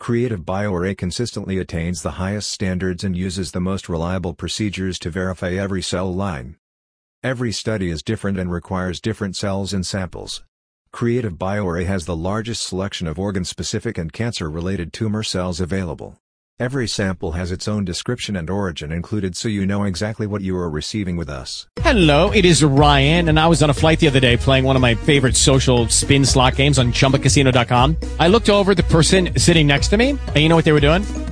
Creative BioArray consistently attains the highest standards and uses the most reliable procedures to verify every cell line. Every study is different and requires different cells and samples. Creative BioArray has the largest selection of organ-specific and cancer-related tumor cells available. Every sample has its own description and origin included so you know exactly what you are receiving with us. Hello, it is Ryan, and I was on a flight the other day playing one of my favorite social spin slot games on ChumbaCasino.com. I looked over the person sitting next to me, and you know what they were doing?